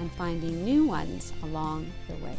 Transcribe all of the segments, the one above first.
and finding new ones along the way.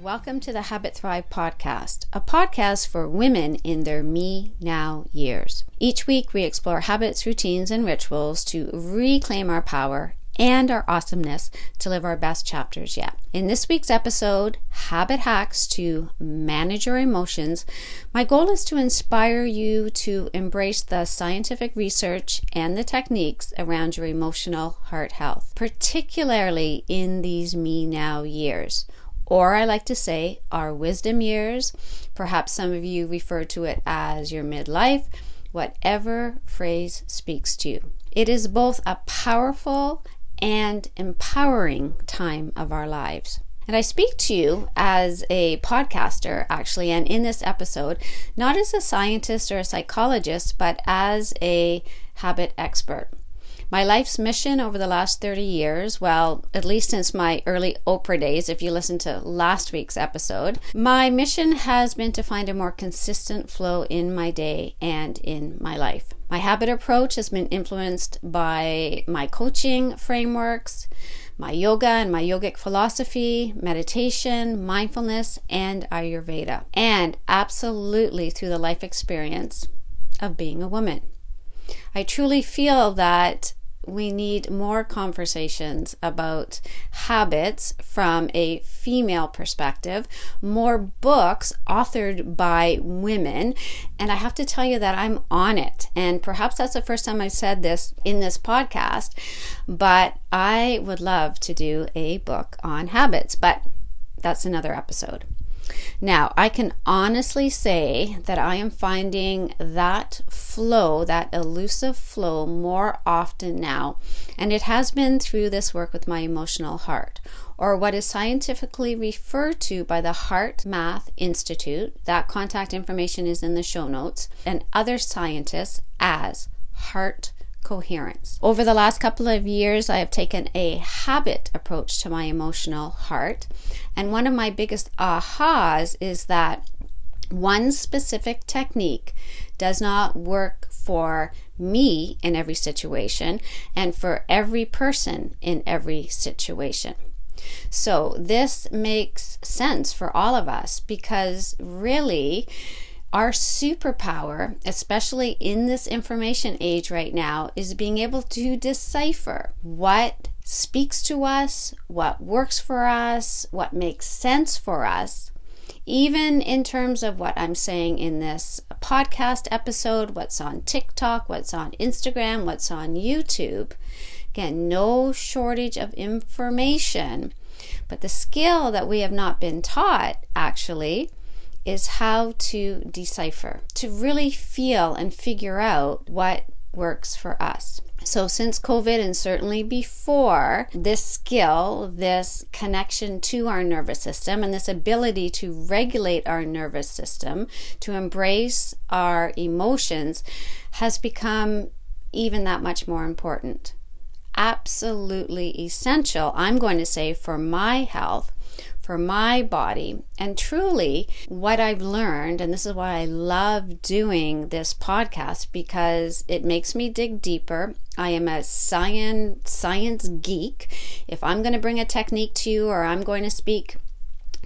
Welcome to the Habit Thrive podcast, a podcast for women in their me now years. Each week, we explore habits, routines, and rituals to reclaim our power and our awesomeness to live our best chapters yet. In this week's episode, Habit Hacks to Manage Your Emotions, my goal is to inspire you to embrace the scientific research and the techniques around your emotional heart health, particularly in these me now years. Or I like to say, our wisdom years. Perhaps some of you refer to it as your midlife, whatever phrase speaks to you. It is both a powerful and empowering time of our lives. And I speak to you as a podcaster, actually, and in this episode, not as a scientist or a psychologist, but as a habit expert. My life's mission over the last 30 years, well, at least since my early Oprah days, if you listen to last week's episode, my mission has been to find a more consistent flow in my day and in my life. My habit approach has been influenced by my coaching frameworks, my yoga and my yogic philosophy, meditation, mindfulness, and Ayurveda, and absolutely through the life experience of being a woman. I truly feel that we need more conversations about habits from a female perspective, more books authored by women. And I have to tell you that I'm on it. And perhaps that's the first time I've said this in this podcast, but I would love to do a book on habits, but that's another episode. Now, I can honestly say that I am finding that flow, that elusive flow, more often now. And it has been through this work with my emotional heart, or what is scientifically referred to by the HeartMath Institute. That contact information is in the show notes, and other scientists as heart coherence. Over the last couple of years, I have taken a habit approach to my emotional heart. And one of my biggest ahas is that one specific technique does not work for me in every situation and for every person in every situation. So, this makes sense for all of us because really, our superpower, especially in this information age right now, is being able to decipher what speaks to us, what works for us, what makes sense for us, even in terms of what I'm saying in this podcast episode, what's on TikTok, what's on Instagram, what's on YouTube. Again, no shortage of information, but the skill that we have not been taught actually is how to decipher, to really feel and figure out what works for us. So, since COVID and certainly before, this skill, this connection to our nervous system, and this ability to regulate our nervous system, to embrace our emotions, has become even that much more important. Absolutely essential, I'm going to say, for my health for my body. And truly, what I've learned, and this is why I love doing this podcast because it makes me dig deeper. I am a science science geek. If I'm going to bring a technique to you or I'm going to speak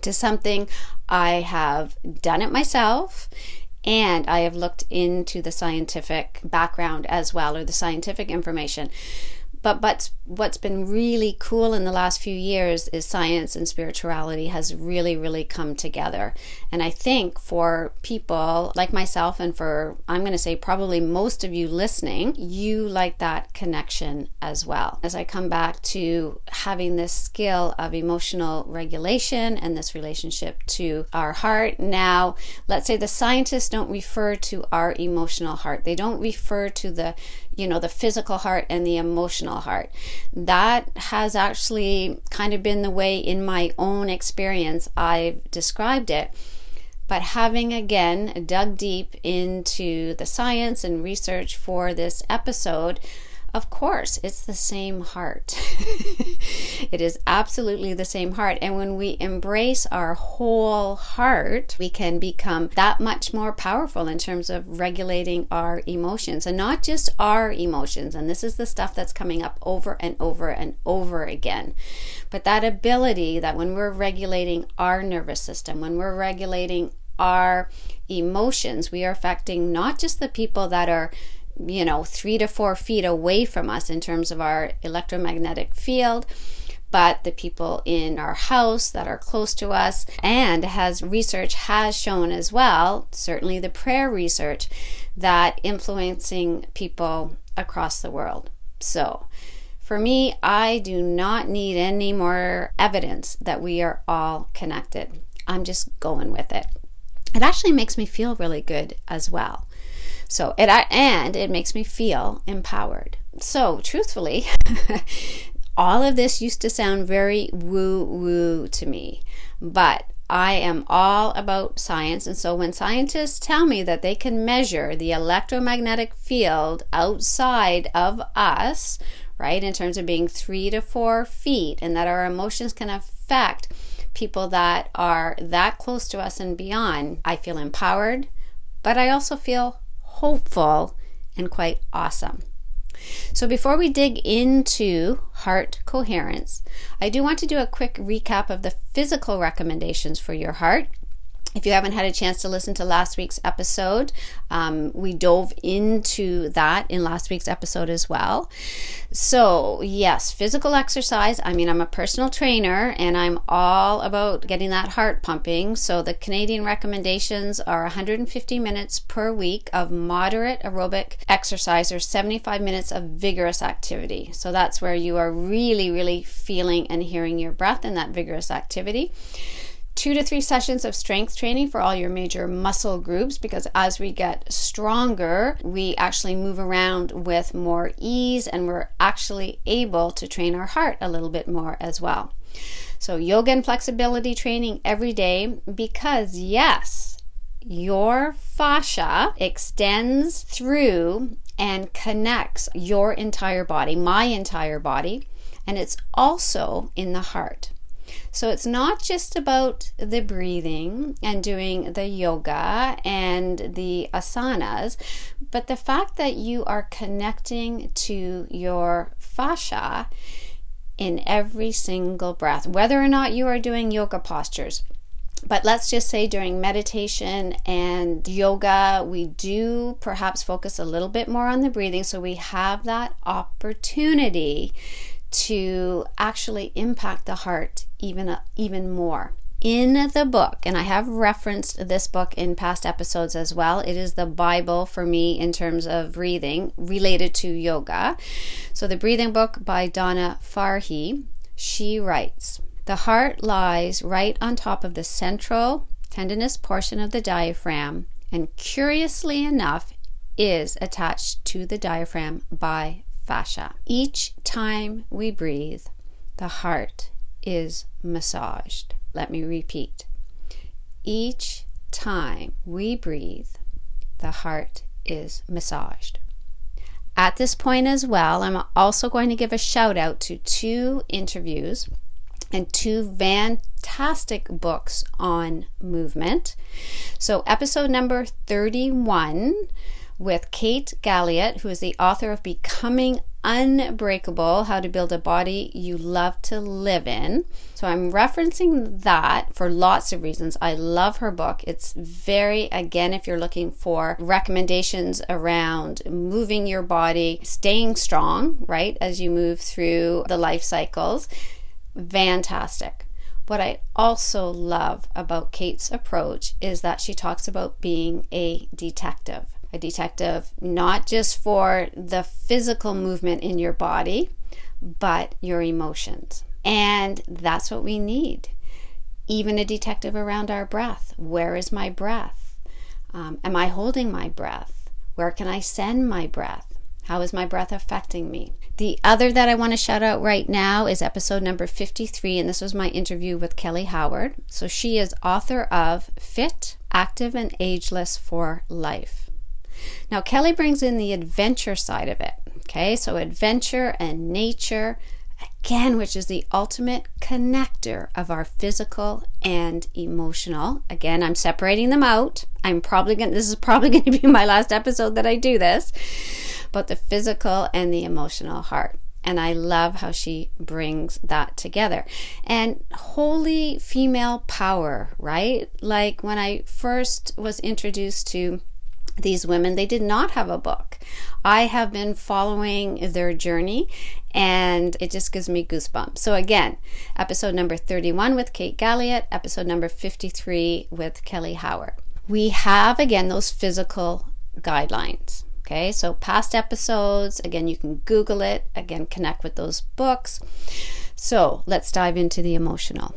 to something, I have done it myself and I have looked into the scientific background as well or the scientific information. But but what's been really cool in the last few years is science and spirituality has really really come together. And I think for people like myself and for I'm going to say probably most of you listening, you like that connection as well. As I come back to having this skill of emotional regulation and this relationship to our heart. Now, let's say the scientists don't refer to our emotional heart. They don't refer to the you know, the physical heart and the emotional heart. That has actually kind of been the way in my own experience I've described it. But having again dug deep into the science and research for this episode, of course, it's the same heart. it is absolutely the same heart. And when we embrace our whole heart, we can become that much more powerful in terms of regulating our emotions and not just our emotions. And this is the stuff that's coming up over and over and over again. But that ability that when we're regulating our nervous system, when we're regulating our emotions, we are affecting not just the people that are you know, three to four feet away from us in terms of our electromagnetic field. But the people in our house that are close to us and has research has shown as well certainly the prayer research that influencing people across the world. So for me i do not need any more evidence that we are all connected. I'm just going with it. It actually makes me feel really good as well so it and it makes me feel empowered. So truthfully, all of this used to sound very woo woo to me, but I am all about science. And so when scientists tell me that they can measure the electromagnetic field outside of us, right, in terms of being three to four feet, and that our emotions can affect people that are that close to us and beyond, I feel empowered, but I also feel hopeful, and quite awesome. So, before we dig into heart coherence, I do want to do a quick recap of the physical recommendations for your heart if you haven't had a chance to listen to last week's episode, um, we dove into that in last week's episode as well. So, yes, physical exercise. I mean, I'm a personal trainer and I'm all about getting that heart pumping. So, the Canadian recommendations are 150 minutes per week of moderate aerobic exercise or 75 minutes of vigorous activity. So, that's where you are really, really feeling and hearing your breath in that vigorous activity two to three sessions of strength training for all your major muscle groups because as we get stronger, we actually move around with more ease and we're actually able to train our heart a little bit more as well. So, yoga and flexibility training every day because, yes, your fascia extends through and connects your entire body, my entire body, and it's also in the heart. So it's not just about the breathing and doing the yoga and the asanas, but the fact that you are connecting to your fascia in every single breath, whether or not you are doing yoga postures. But let's just say during meditation and yoga, we do perhaps focus a little bit more on the breathing. So we have that opportunity to actually impact the heart even even more in the book and i have referenced this book in past episodes as well it is the bible for me in terms of breathing related to yoga so the breathing book by donna farhi she writes the heart lies right on top of the central tendinous portion of the diaphragm and curiously enough is attached to the diaphragm by fascia. Each time we breathe, the heart is massaged. Let me repeat. Each time we breathe, the heart is massaged. At this point, as well, I'm also going to give a shout out to two interviews and two fantastic books on movement. So, episode number 31 with Kate Galliett, who is the author of Becoming Unbreakable How to Build a Body You Love to Live in. So I'm referencing that for lots of reasons. I love her book. It's very, again, if you're looking for recommendations around moving your body, staying strong, right, as you move through the life cycles, fantastic. What I also love about Kate's approach is that she talks about being a detective a detective, not just for the physical movement in your body, but your emotions. And that's what we need. Even a detective around our breath. Where is my breath? Um, am I holding my breath? Where can I send my breath? How is my breath affecting me? The other that I want to shout out right now is episode number 53, and this was my interview with Kelly Howard. So she is author of Fit, Active, and Ageless for Life. Now, Kelly brings in the adventure side of it. Okay, so adventure and nature, again, which is the ultimate connector of our physical and emotional. Again, I'm separating them out. I'm probably going to, this is probably going to be my last episode that I do this but the physical and the emotional heart. And I love how she brings that together. And holy female power, right? Like when I first was introduced to these women, they did not have a book. I have been following their journey and it just gives me goosebumps. So, again, episode number 31 with Kate Galliett, episode number 53 with Kelly Howard. We have again those physical guidelines. Okay, so past episodes, again, you can Google it, again, connect with those books. So let's dive into the emotional.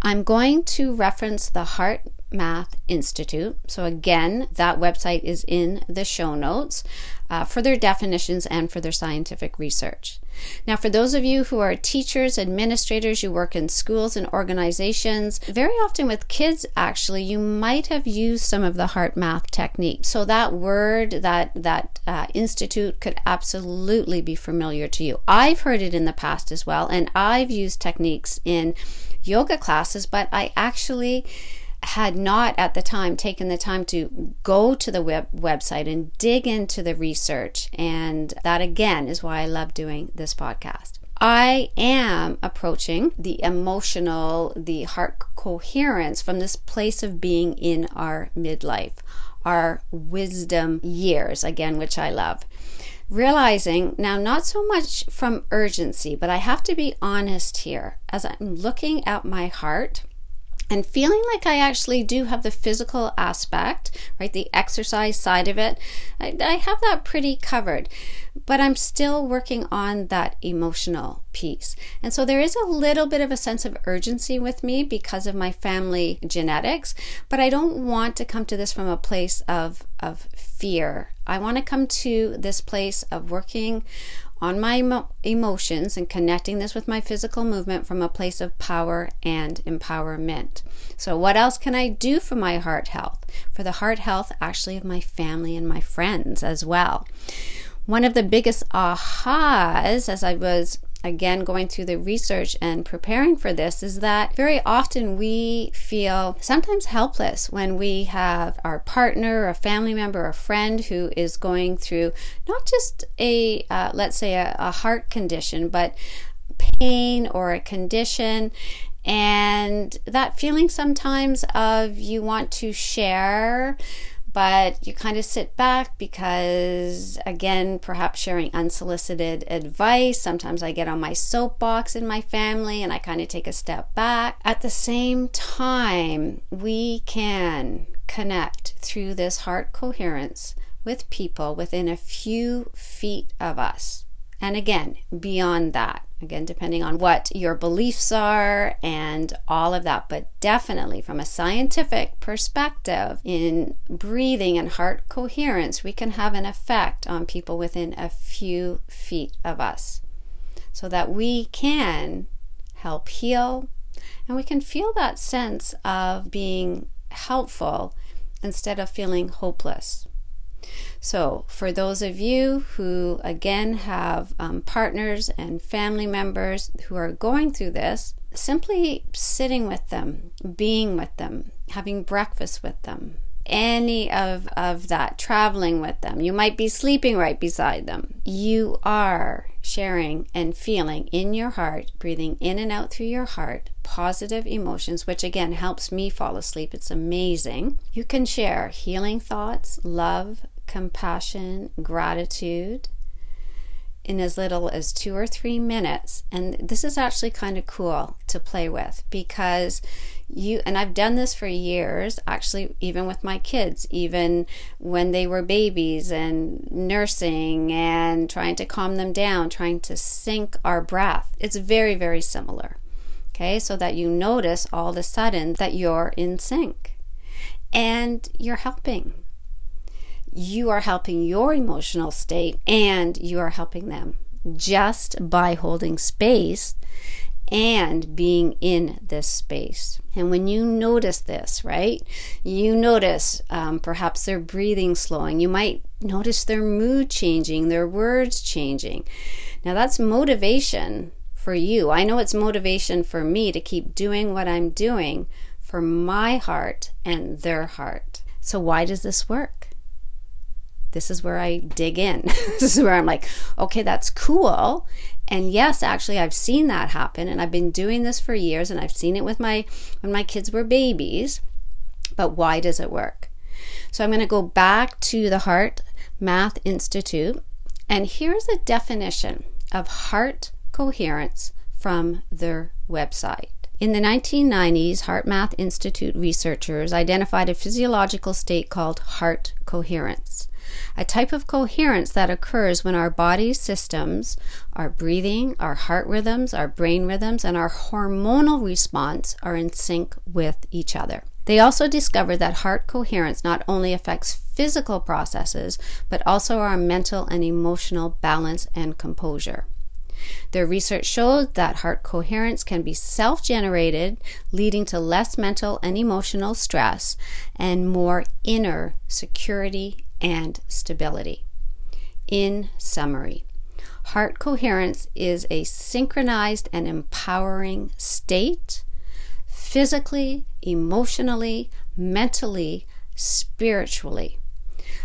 I'm going to reference the Heart Math Institute. So, again, that website is in the show notes uh, for their definitions and for their scientific research. Now, for those of you who are teachers, administrators, you work in schools and organizations, very often with kids, actually, you might have used some of the heart math technique. So, that word, that, that uh, institute could absolutely be familiar to you. I've heard it in the past as well, and I've used techniques in yoga classes, but I actually had not at the time taken the time to go to the web website and dig into the research and that again is why I love doing this podcast. I am approaching the emotional, the heart coherence from this place of being in our midlife, our wisdom years, again, which I love. Realizing now, not so much from urgency, but I have to be honest here as I'm looking at my heart and feeling like I actually do have the physical aspect, right? The exercise side of it. I, I, have that pretty covered, but I'm still working on that emotional piece. And so there is a little bit of a sense of urgency with me because of my family genetics, but I don't want to come to this from a place of, of fear. I want to come to this place of working on my emo- emotions and connecting this with my physical movement from a place of power and empowerment. So, what else can I do for my heart health? For the heart health, actually, of my family and my friends as well. One of the biggest ahas as I was again going through the research and preparing for this is that very often we feel sometimes helpless when we have our partner, a family member, a friend who is going through not just a, uh, let's say, a, a heart condition, but pain or a condition. And that feeling sometimes of you want to share but you kind of sit back because, again, perhaps sharing unsolicited advice. Sometimes I get on my soapbox in my family and I kind of take a step back. At the same time, we can connect through this heart coherence with people within a few feet of us. And again, beyond that, again, depending on what your beliefs are and all of that, but definitely from a scientific perspective, in breathing and heart coherence, we can have an effect on people within a few feet of us so that we can help heal and we can feel that sense of being helpful instead of feeling hopeless. So, for those of you who again have um, partners and family members who are going through this, simply sitting with them, being with them, having breakfast with them, any of, of that, traveling with them. You might be sleeping right beside them. You are sharing and feeling in your heart, breathing in and out through your heart, positive emotions, which again helps me fall asleep. It's amazing. You can share healing thoughts, love, compassion, gratitude in as little as two or three minutes. And this is actually kind of cool to play with because you, and I've done this for years, actually, even with my kids, even when they were babies and nursing and trying to calm them down, trying to sync our breath. It's very, very similar. Okay, so that you notice all of a sudden that you're in sync and you're helping you are helping your emotional state and you are helping them just by holding space and being in this space. And when you notice this, right, you notice um, perhaps their breathing slowing. You might notice their mood changing, their words changing. Now, that's motivation for you. I know it's motivation for me to keep doing what I'm doing for my heart and their heart. So, why does this work? This is where I dig in. this is where I'm like, okay, that's cool. And yes, actually, I've seen that happen, and I've been doing this for years, and I've seen it with my when my kids were babies. But why does it work? So I'm going to go back to the Heart Math Institute, and here's a definition of heart coherence from their website. In the 1990s, Heart Math Institute researchers identified a physiological state called heart coherence a type of coherence that occurs when our body systems, our breathing, our heart rhythms, our brain rhythms, and our hormonal response are in sync with each other. They also discovered that heart coherence not only affects physical processes, but also our mental and emotional balance and composure. Their research showed that heart coherence can be self generated, leading to less mental and emotional stress and more inner security and stability. In summary, heart coherence is a synchronized and empowering state physically, emotionally, mentally, spiritually,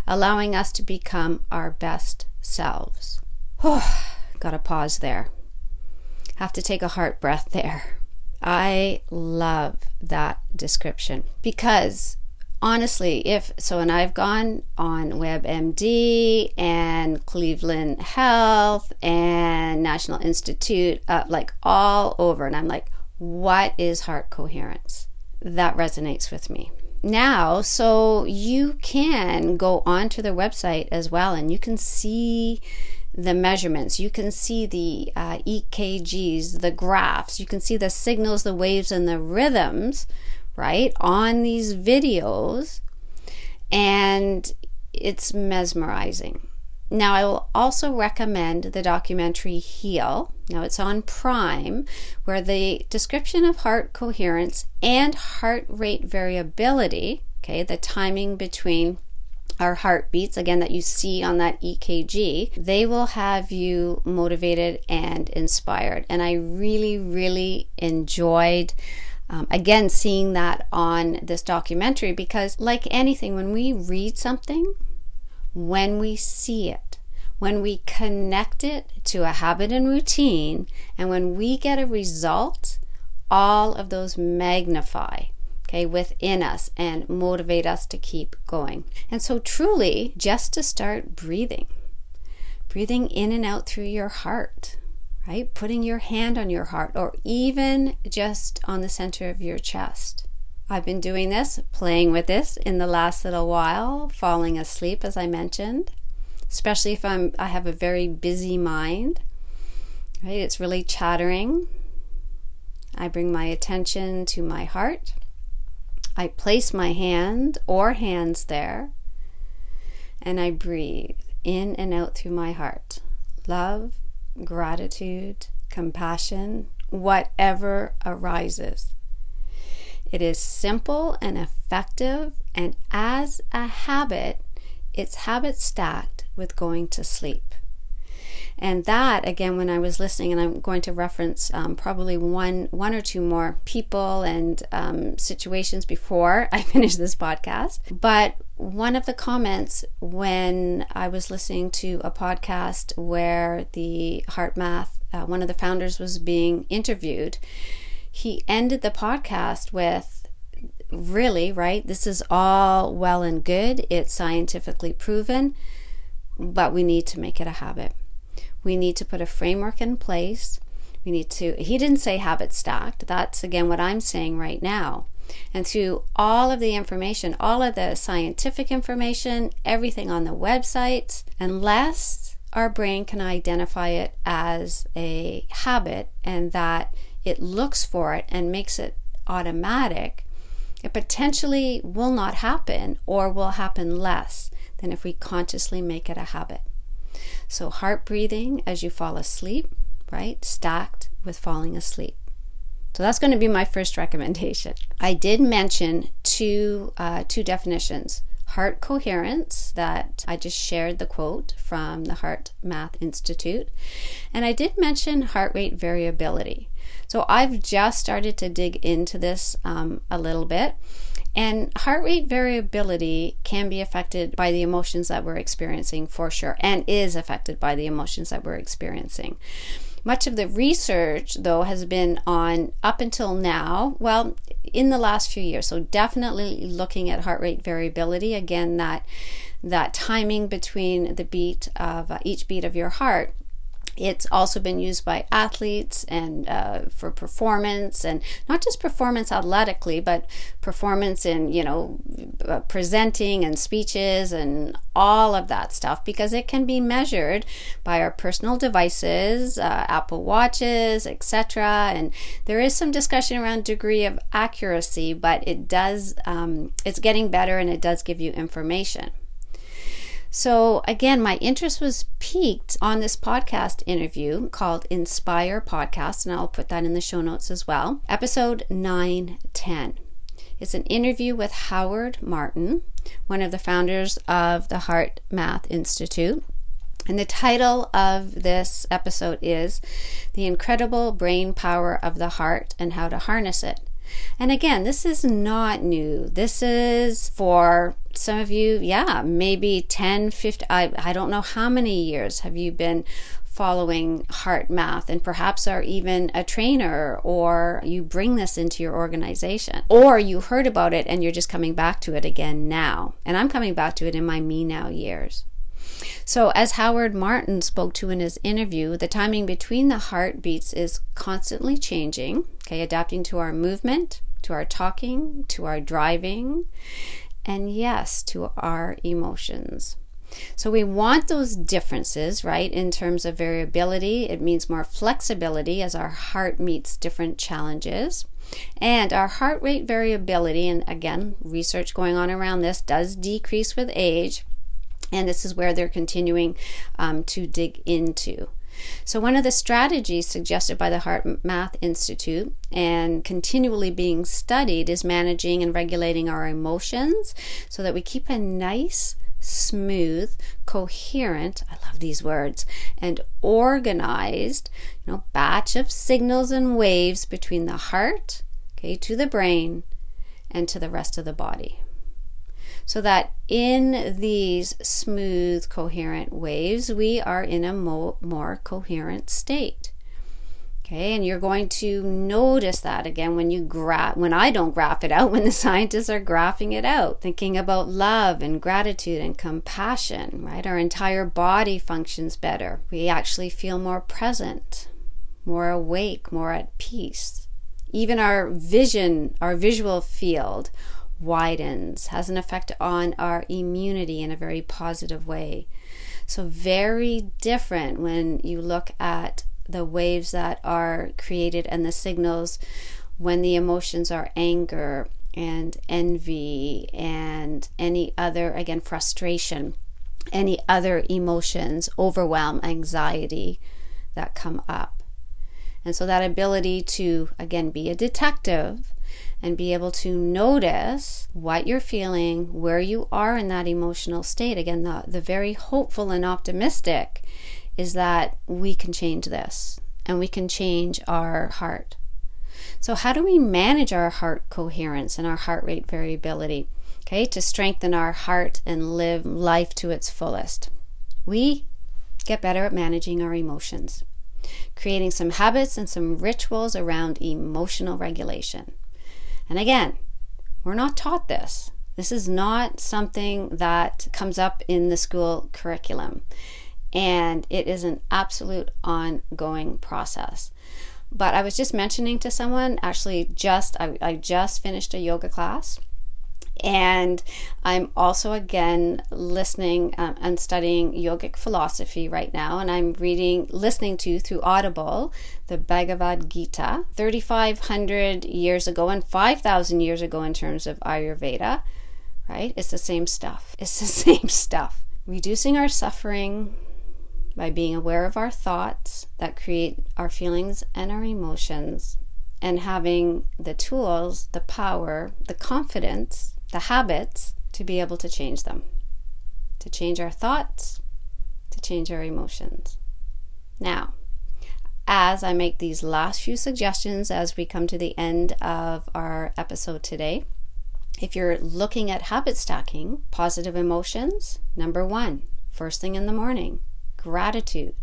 allowing us to become our best selves. Oh, gotta pause there. Have to take a heart breath there. I love that description because honestly, if so, and I've gone on WebMD and Cleveland Health and National Institute, uh, like all over, and I'm like, what is heart coherence? That resonates with me. Now, so you can go onto their website as well and you can see the measurements, you can see the uh, EKGs, the graphs, you can see the signals, the waves, and the rhythms right, on these videos, and it's mesmerizing. Now, I will also recommend the documentary Heal. Now, it's on Prime, where the description of heart coherence and heart rate variability, okay, the timing between our heartbeats, again, that you see on that EKG, they will have you motivated and inspired. And I really, really enjoyed um, again, seeing that on this documentary because, like anything, when we read something, when we see it, when we connect it to a habit and routine, and when we get a result, all of those magnify okay within us and motivate us to keep going. And so truly just to start breathing breathing in and out through your heart right? Putting your hand on your heart or even just on the center of your chest. I've been doing this, playing with this in the last little while, falling asleep as I mentioned, especially if I'm I have a very busy mind. Right? It's really chattering. I bring my attention to my heart. I place my hand or hands there and I breathe in and out through my heart. Love, gratitude, compassion, whatever arises. It is simple and effective, and as a habit, it's habit stacked with going to sleep. And that, again, when I was listening, and I'm going to reference um, probably one, one or two more people and um, situations before I finish this podcast. But one of the comments when I was listening to a podcast where the Heart Math, uh, one of the founders was being interviewed, he ended the podcast with really, right? This is all well and good. It's scientifically proven, but we need to make it a habit. We need to put a framework in place. We need to, he didn't say habit stacked. That's again what I'm saying right now. And through all of the information, all of the scientific information, everything on the website, unless our brain can identify it as a habit and that it looks for it and makes it automatic, it potentially will not happen or will happen less than if we consciously make it a habit. So, heart breathing as you fall asleep, right? Stacked with falling asleep. So that's going to be my first recommendation. I did mention two uh, two definitions: heart coherence that I just shared the quote from the HeartMath Institute, and I did mention heart rate variability. So I've just started to dig into this um, a little bit. And heart rate variability can be affected by the emotions that we're experiencing for sure, and is affected by the emotions that we're experiencing. Much of the research, though, has been on up until now, well, in the last few years. So definitely looking at heart rate variability. Again, that that timing between the beat of uh, each beat of your heart it's also been used by athletes and uh, for performance, and not just performance athletically, but performance in you know uh, presenting and speeches and all of that stuff because it can be measured by our personal devices, uh, Apple watches, etc. And there is some discussion around degree of accuracy, but it does um, it's getting better and it does give you information. So, again, my interest was piqued on this podcast interview called Inspire Podcast, and I'll put that in the show notes as well. Episode 910. It's an interview with Howard Martin, one of the founders of the Heart Math Institute. And the title of this episode is The Incredible Brain Power of the Heart and How to Harness It. And again, this is not new. This is for some of you, yeah, maybe 10, 50, I, I don't know how many years have you been following heart math and perhaps are even a trainer or you bring this into your organization or you heard about it and you're just coming back to it again now. And I'm coming back to it in my me now years. So, as Howard Martin spoke to in his interview, the timing between the heartbeats is constantly changing, okay, adapting to our movement, to our talking, to our driving, and yes, to our emotions. So we want those differences, right, in terms of variability. It means more flexibility as our heart meets different challenges. And our heart rate variability, and again, research going on around this, does decrease with age. And this is where they're continuing um, to dig into. So, one of the strategies suggested by the Heart Math Institute and continually being studied is managing and regulating our emotions so that we keep a nice, smooth, coherent, I love these words, and organized, you know, batch of signals and waves between the heart, okay, to the brain and to the rest of the body so that in these smooth, coherent waves, we are in a mo- more coherent state. Okay, and you're going to notice that again when you graph, when I don't graph it out, when the scientists are graphing it out, thinking about love and gratitude and compassion, right? Our entire body functions better. We actually feel more present, more awake, more at peace. Even our vision, our visual field widens, has an effect on our immunity in a very positive way. So, very different when you look at the waves that are created and the signals when the emotions are anger and envy and any other, again, frustration, any other emotions, overwhelm, anxiety that come up. And so, that ability to, again, be a detective and be able to notice what you're feeling, where you are in that emotional state. Again, the, the very hopeful and optimistic is that we can change this and we can change our heart. So, how do we manage our heart coherence and our heart rate variability? Okay, to strengthen our heart and live life to its fullest. We get better at managing our emotions, creating some habits and some rituals around emotional regulation. And again, we're not taught this. This is not something that comes up in the school curriculum. And it is an absolute ongoing process. But I was just mentioning to someone, actually, just I, I just finished a yoga class and I'm also again listening um, and studying yogic philosophy right now, and I'm reading, listening to through Audible the Bhagavad Gita, 3,500 years ago and 5,000 years ago in terms of Ayurveda. right? It's the same stuff. It's the same stuff. Reducing our suffering by being aware of our thoughts that create our feelings and our emotions, and having the tools, the power, the confidence, the habits to be able to change them, to change our thoughts, to change our emotions. Now, as I make these last few suggestions as we come to the end of our episode today, if you're looking at habit stacking, positive emotions, number one, first thing in the morning, gratitude,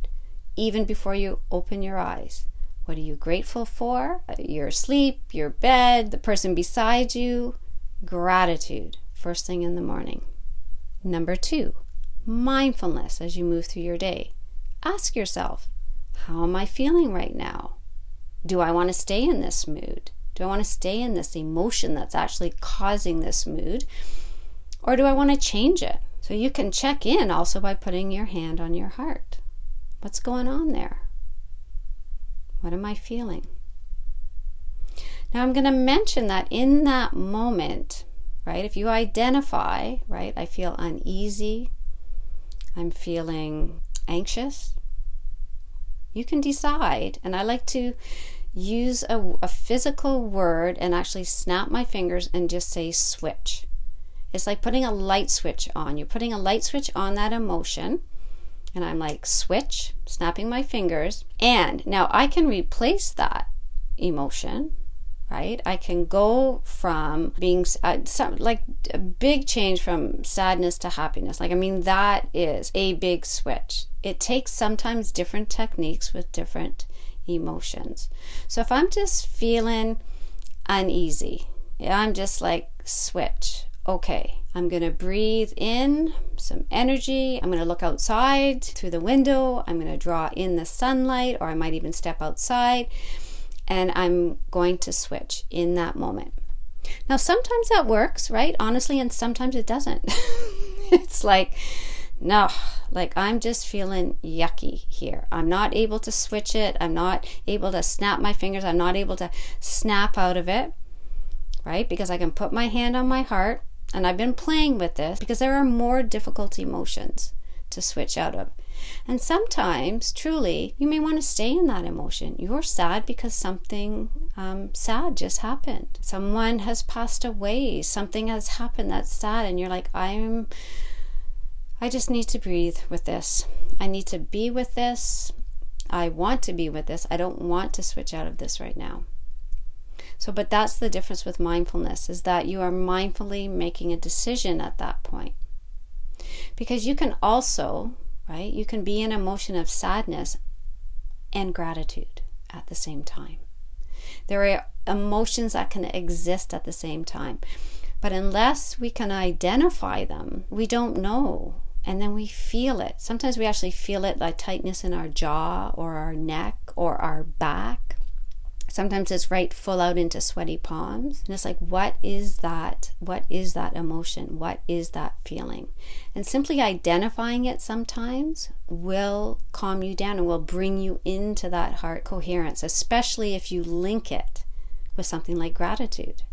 even before you open your eyes. What are you grateful for? Your sleep, your bed, the person beside you. Gratitude, first thing in the morning. Number two, mindfulness as you move through your day. Ask yourself, how am I feeling right now? Do I want to stay in this mood? Do I want to stay in this emotion that's actually causing this mood? Or do I want to change it? So you can check in also by putting your hand on your heart. What's going on there? What am I feeling? Now I'm going to mention that in that moment, right? If you identify, right, I feel uneasy, I'm feeling anxious, you can decide. And I like to use a, a, physical word and actually snap my fingers and just say switch. It's like putting a light switch on. You're putting a light switch on that emotion. And I'm like, switch, snapping my fingers. And now I can replace that emotion right? I can go from being uh, some, like a big change from sadness to happiness. Like, I mean, that is a big switch. It takes sometimes different techniques with different emotions. So if I'm just feeling uneasy, I'm just like, switch. Okay, I'm going to breathe in some energy. I'm going to look outside through the window. I'm going to draw in the sunlight, or I might even step outside and I'm going to switch in that moment. Now, sometimes that works, right? Honestly, and sometimes it doesn't. it's like, no, like I'm just feeling yucky here. I'm not able to switch it. I'm not able to snap my fingers. I'm not able to snap out of it, right? Because I can put my hand on my heart. And I've been playing with this because there are more difficult emotions to switch out of. And sometimes, truly, you may want to stay in that emotion. You're sad because something um, sad just happened. Someone has passed away. Something has happened that's sad, and you're like, I'm. I just need to breathe with this. I need to be with this. I want to be with this. I don't want to switch out of this right now. So, but that's the difference with mindfulness is that you are mindfully making a decision at that point. Because you can also right? You can be in an emotion of sadness and gratitude at the same time. There are emotions that can exist at the same time. But unless we can identify them, we don't know. And then we feel it. Sometimes we actually feel it like tightness in our jaw or our neck or our back. Sometimes it's right full out into sweaty palms. And it's like, what is that? What is that emotion? What is that feeling? And simply identifying it sometimes will calm you down and will bring you into that heart coherence, especially if you link it with something like gratitude.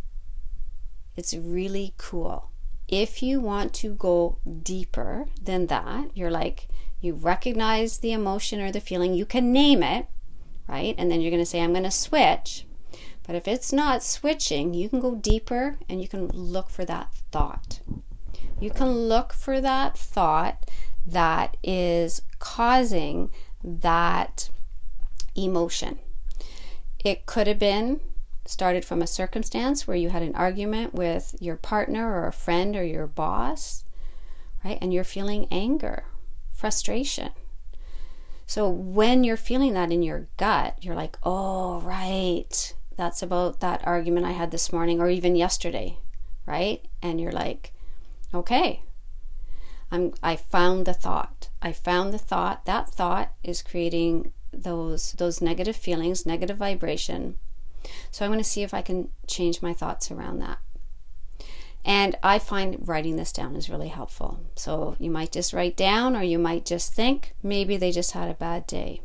It's really cool. If you want to go deeper than that, you're like, you recognize the emotion or the feeling, you can name it right? And then you're going to say, I'm going to switch. But if it's not switching, you can go deeper and you can look for that thought. You can look for that thought that is causing that emotion. It could have been started from a circumstance where you had an argument with your partner or a friend or your boss, right? And you're feeling anger, frustration. So when you're feeling that in your gut, you're like, oh, right. That's about that argument I had this morning or even yesterday, right? And you're like, okay, I'm, I found the thought. I found the thought. That thought is creating those those negative feelings, negative vibration. So I'm going to see if I can change my thoughts around that. And I find writing this down is really helpful. So you might just write down, or you might just think maybe they just had a bad day.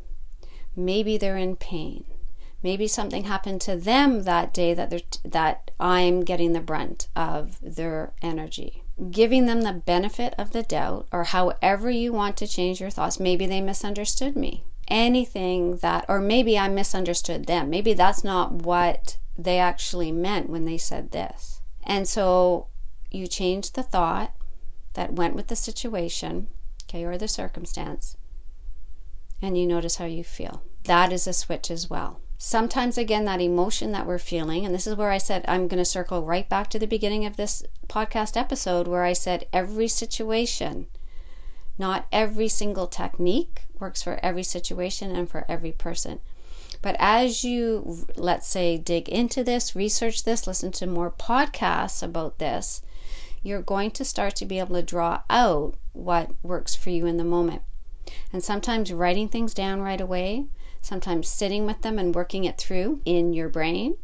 Maybe they're in pain. Maybe something happened to them that day that they're that I'm getting the brunt of their energy. Giving them the benefit of the doubt or however you want to change your thoughts. Maybe they misunderstood me. Anything that or maybe I misunderstood them. Maybe that's not what they actually meant when they said this. And so you change the thought that went with the situation, okay, or the circumstance, and you notice how you feel. That is a switch as well. Sometimes, again, that emotion that we're feeling, and this is where I said I'm going to circle right back to the beginning of this podcast episode where I said every situation, not every single technique works for every situation and for every person. But as you, let's say, dig into this, research this, listen to more podcasts about this, you're going to start to be able to draw out what works for you in the moment. And sometimes writing things down right away, sometimes sitting with them and working it through in your brain.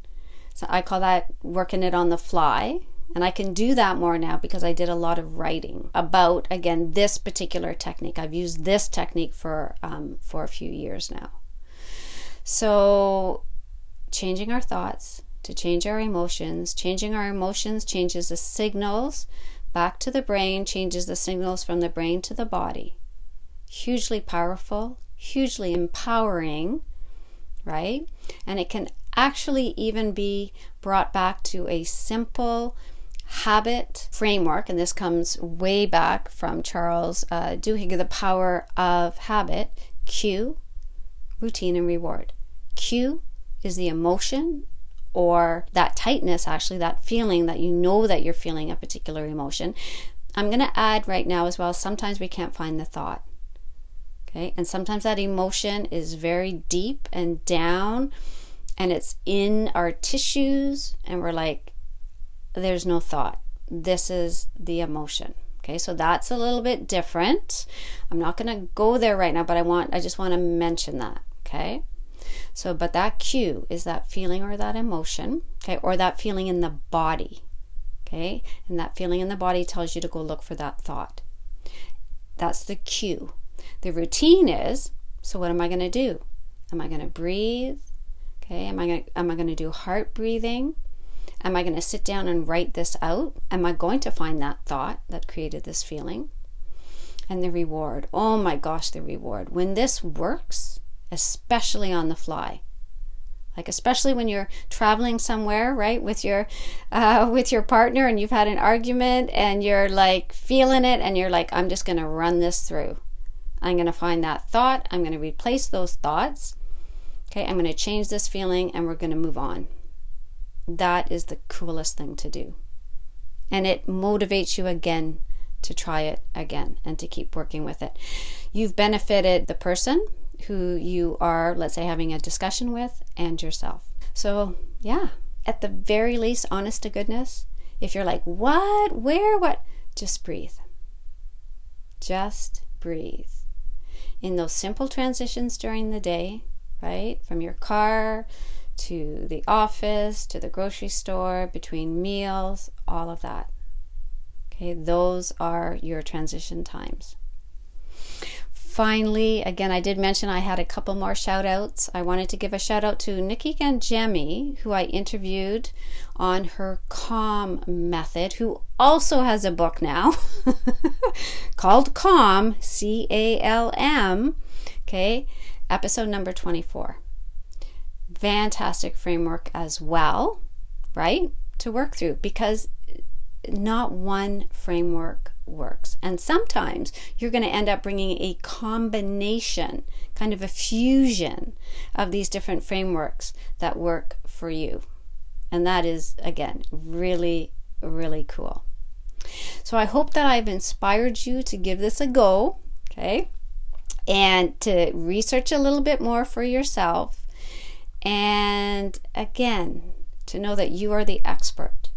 So I call that working it on the fly. And I can do that more now because I did a lot of writing about, again, this particular technique. I've used this technique for, um, for a few years now. So, changing our thoughts to change our emotions, changing our emotions changes the signals back to the brain, changes the signals from the brain to the body. Hugely powerful, hugely empowering, right? And it can actually even be brought back to a simple habit framework, and this comes way back from Charles uh, Duhigg, The Power of Habit, Cue, routine, and reward. Cue is the emotion or that tightness, actually, that feeling that you know that you're feeling a particular emotion. I'm going to add right now as well, sometimes we can't find the thought. Okay, and sometimes that emotion is very deep and down and it's in our tissues, and we're like, there's no thought. This is the emotion. Okay, so that's a little bit different. I'm not going to go there right now, but I want I just want to mention that, okay? So, but that cue is that feeling or that emotion, okay, or that feeling in the body, okay? And that feeling in the body tells you to go look for that thought. That's the cue. The routine is so what am I going to do? Am I going to breathe? Okay, am I going am I going to do heart breathing? Am I going to sit down and write this out? Am I going to find that thought that created this feeling? And the reward. Oh my gosh, the reward. When this works, especially on the fly, like especially when you're traveling somewhere right with your uh, with your partner and you've had an argument and you're like feeling it and you're like i'm just going to run this through. I'm going to find that thought. I'm going to replace those thoughts. Okay i'm going to change this feeling and we're going to move on. That is the coolest thing to do. And it motivates you again to try it again and to keep working with it. You've benefited the person who you are, let's say, having a discussion with and yourself. So, yeah, at the very least, honest to goodness, if you're like, what, where, what, just breathe. Just breathe. In those simple transitions during the day, right? From your car to the office, to the grocery store, between meals, all of that. Okay, those are your transition times. Finally, again, I did mention I had a couple more shout outs. I wanted to give a shout out to Nikki Ganjemi, who I interviewed on her Calm method, who also has a book now called Calm, C A L M. Okay, episode number 24 fantastic framework as well, right? To work through because not one framework works. And sometimes you're going to end up bringing a combination, kind of a fusion of these different frameworks that work for you. And that is, again, really, really cool. So I hope that I've inspired you to give this a go, okay? And to research a little bit more for yourself and again, to know that you are the expert.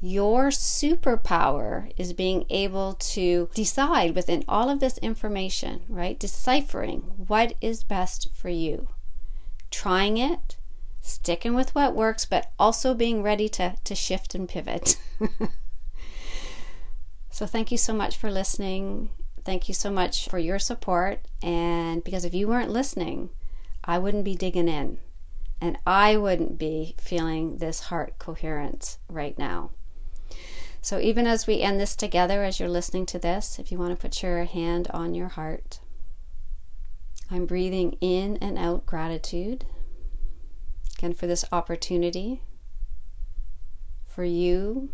Your superpower is being able to decide within all of this information, right? Deciphering what is best for you. Trying it, sticking with what works, but also being ready to, to shift and pivot. so, thank you so much for listening. Thank you so much for your support. And because if you weren't listening, I wouldn't be digging in and I wouldn't be feeling this heart coherence right now. So, even as we end this together, as you're listening to this, if you want to put your hand on your heart, I'm breathing in and out gratitude. Again, for this opportunity, for you,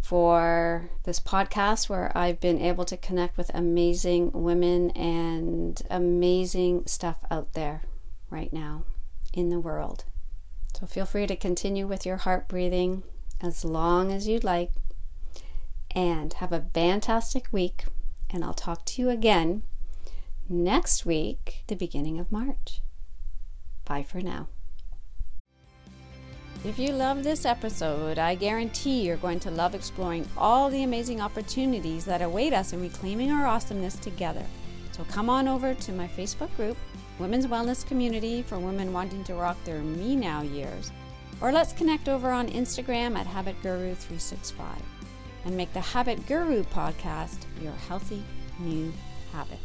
for this podcast where I've been able to connect with amazing women and amazing stuff out there right now in the world. So feel free to continue with your heart breathing as long as you'd like. And have a fantastic week. And I'll talk to you again next week, the beginning of March. Bye for now. If you love this episode, I guarantee you're going to love exploring all the amazing opportunities that await us in reclaiming our awesomeness together. So come on over to my Facebook group, Women's Wellness Community for Women Wanting to Rock Their Me Now years, or let's connect over on Instagram at Habit Guru 365 and make the Habit Guru podcast your healthy new habit.